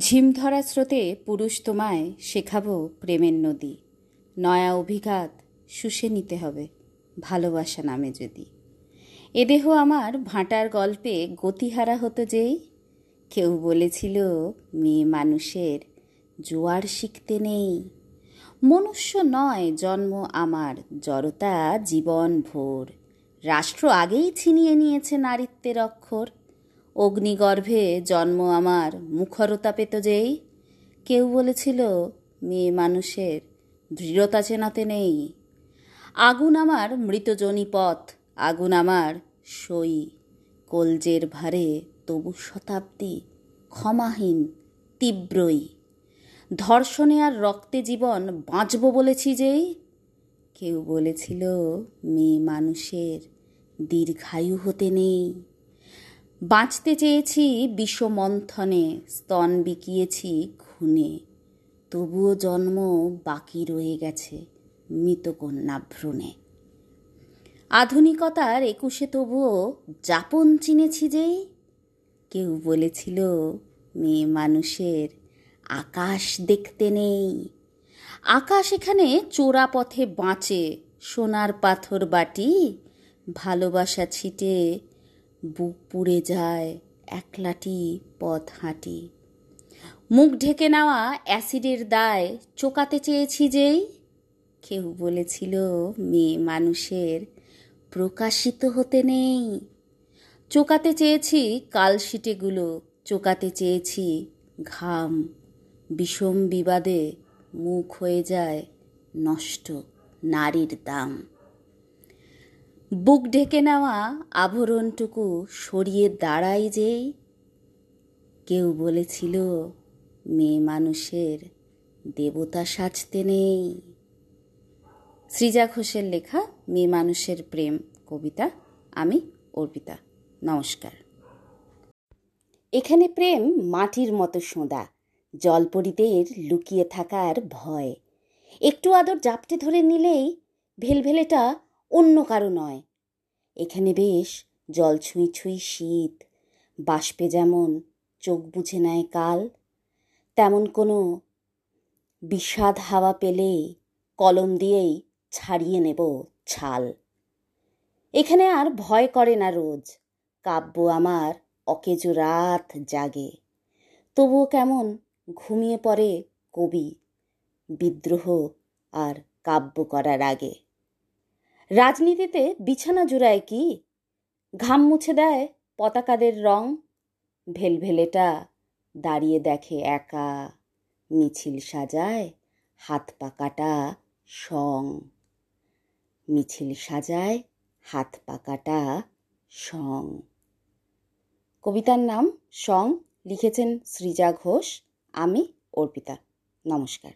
ঝিমধরা স্রোতে পুরুষ তোমায় শেখাবো প্রেমের নদী। নয়া অভিঘাত শুষে নিতে হবে ভালোবাসা নামে যদি। এ দেহ আমার ভাঁটার গল্পে গতিহারা হতো যেই। কেউ বলেছিল, মেয়ে মানুষের জোয়ার শিখতে নেই। মনুষ্য নয়, জন্ম আমার জড়তা জীবন ভোর। রাষ্ট্র আগেই ছিনিয়ে নিয়েছে নারীত্বের অক্ষর। অগ্নিগর্ভে জন্ম আমার মুখরতা পেত যেই। কেউ বলেছিল, মেয়ে মানুষের দৃঢ়তা চেনাতে নেই। আগুন আমার মৃতজনী পথ, আগুন আমার সই। কলজের ভারে তবু শতাব্দী ক্ষমাহীন, তীব্রই। ধর্ষণে আর রক্তে জীবন বাঁচব বলেছি যেই। কেউ বলেছিল, মেয়ে মানুষের দীর্ঘায়ু হতে নেই। বাঁচতে চেয়েছি বিষমন্থনে, স্তন বিকিয়েছি খুনে। তবুও জন্ম বাকি রয়ে গেছে মৃতকন্যা ভ্রূণে আধুনিকতার একুশে তবুও যাপন চিনেছি যেই কেউ বলেছিল মেয়ে মানুষের আকাশ দেখতে নেই। আকাশ এখানে চোরা পথে বাঁচে, সোনার পাথর বাটি, ভালোবাসা ছিটে বুক পুড়ে যায়, একলাটি পথ হাঁটি। মুখ ঢেকে নেওয়া অ্যাসিডের দায় চোকাতে চেয়েছি যেই কেউ বলেছিল মেয়ে মানুষের প্রকাশিত হতে নেই। চোকাতে চেয়েছি কালশিটেগুলো চোকাতে চেয়েছি ঘাম। বিষম বিবাদে মুখ হয়ে যায় নষ্ট নারীর দাম। বুক ঢেকে নেওয়া আভরণটুকু সরিয়ে দাঁড়াই যেই। কেউ বলেছিল, মেয়ে মানুষের দেবতা সাজতে নেই। সৃজা ঘোষের লেখা, মেয়ে মানুষের প্রেম, কবিতা, আমি, অর্পিতা। নমস্কার। এখানে প্রেম মাটির মতো সোঁদা জলপরিদের লুকিয়ে থাকার ভয়। একটু আদর জাপটে ধরে নিলেই ভেলভেলেটা অন্য কারও নয় এখানে বেশ জল ছুঁই ছুঁই শীত। বাষ্পে যেমন চোখ বুঝে নেয় কাল, তেমন কোনো বিষাদ হাওয়া পেলে কলম দিয়েই ছাড়িয়ে নেব ছাল। এখানে আর ভয় করে না রোজ, কাব্য আমার অকেজো রাত জাগে। তবুও কেমন ঘুমিয়ে পড়ে কবি, বিদ্রোহ আর কাব্য করার আগে। রাজনীতিতে বিছানা জুড়ায় কি? ঘাম মুছে দেয় পতাকাদের রং। ভেলভেলেটা দাঁড়িয়ে দেখে একা। মিছিল সাজায় হাত পাকাটা সং। মিছিল সাজায় হাত পাকাটা সং। কবিতার নাম সং। লিখেছেন সৃজা ঘোষ। আমি অর্পিতা। নমস্কার।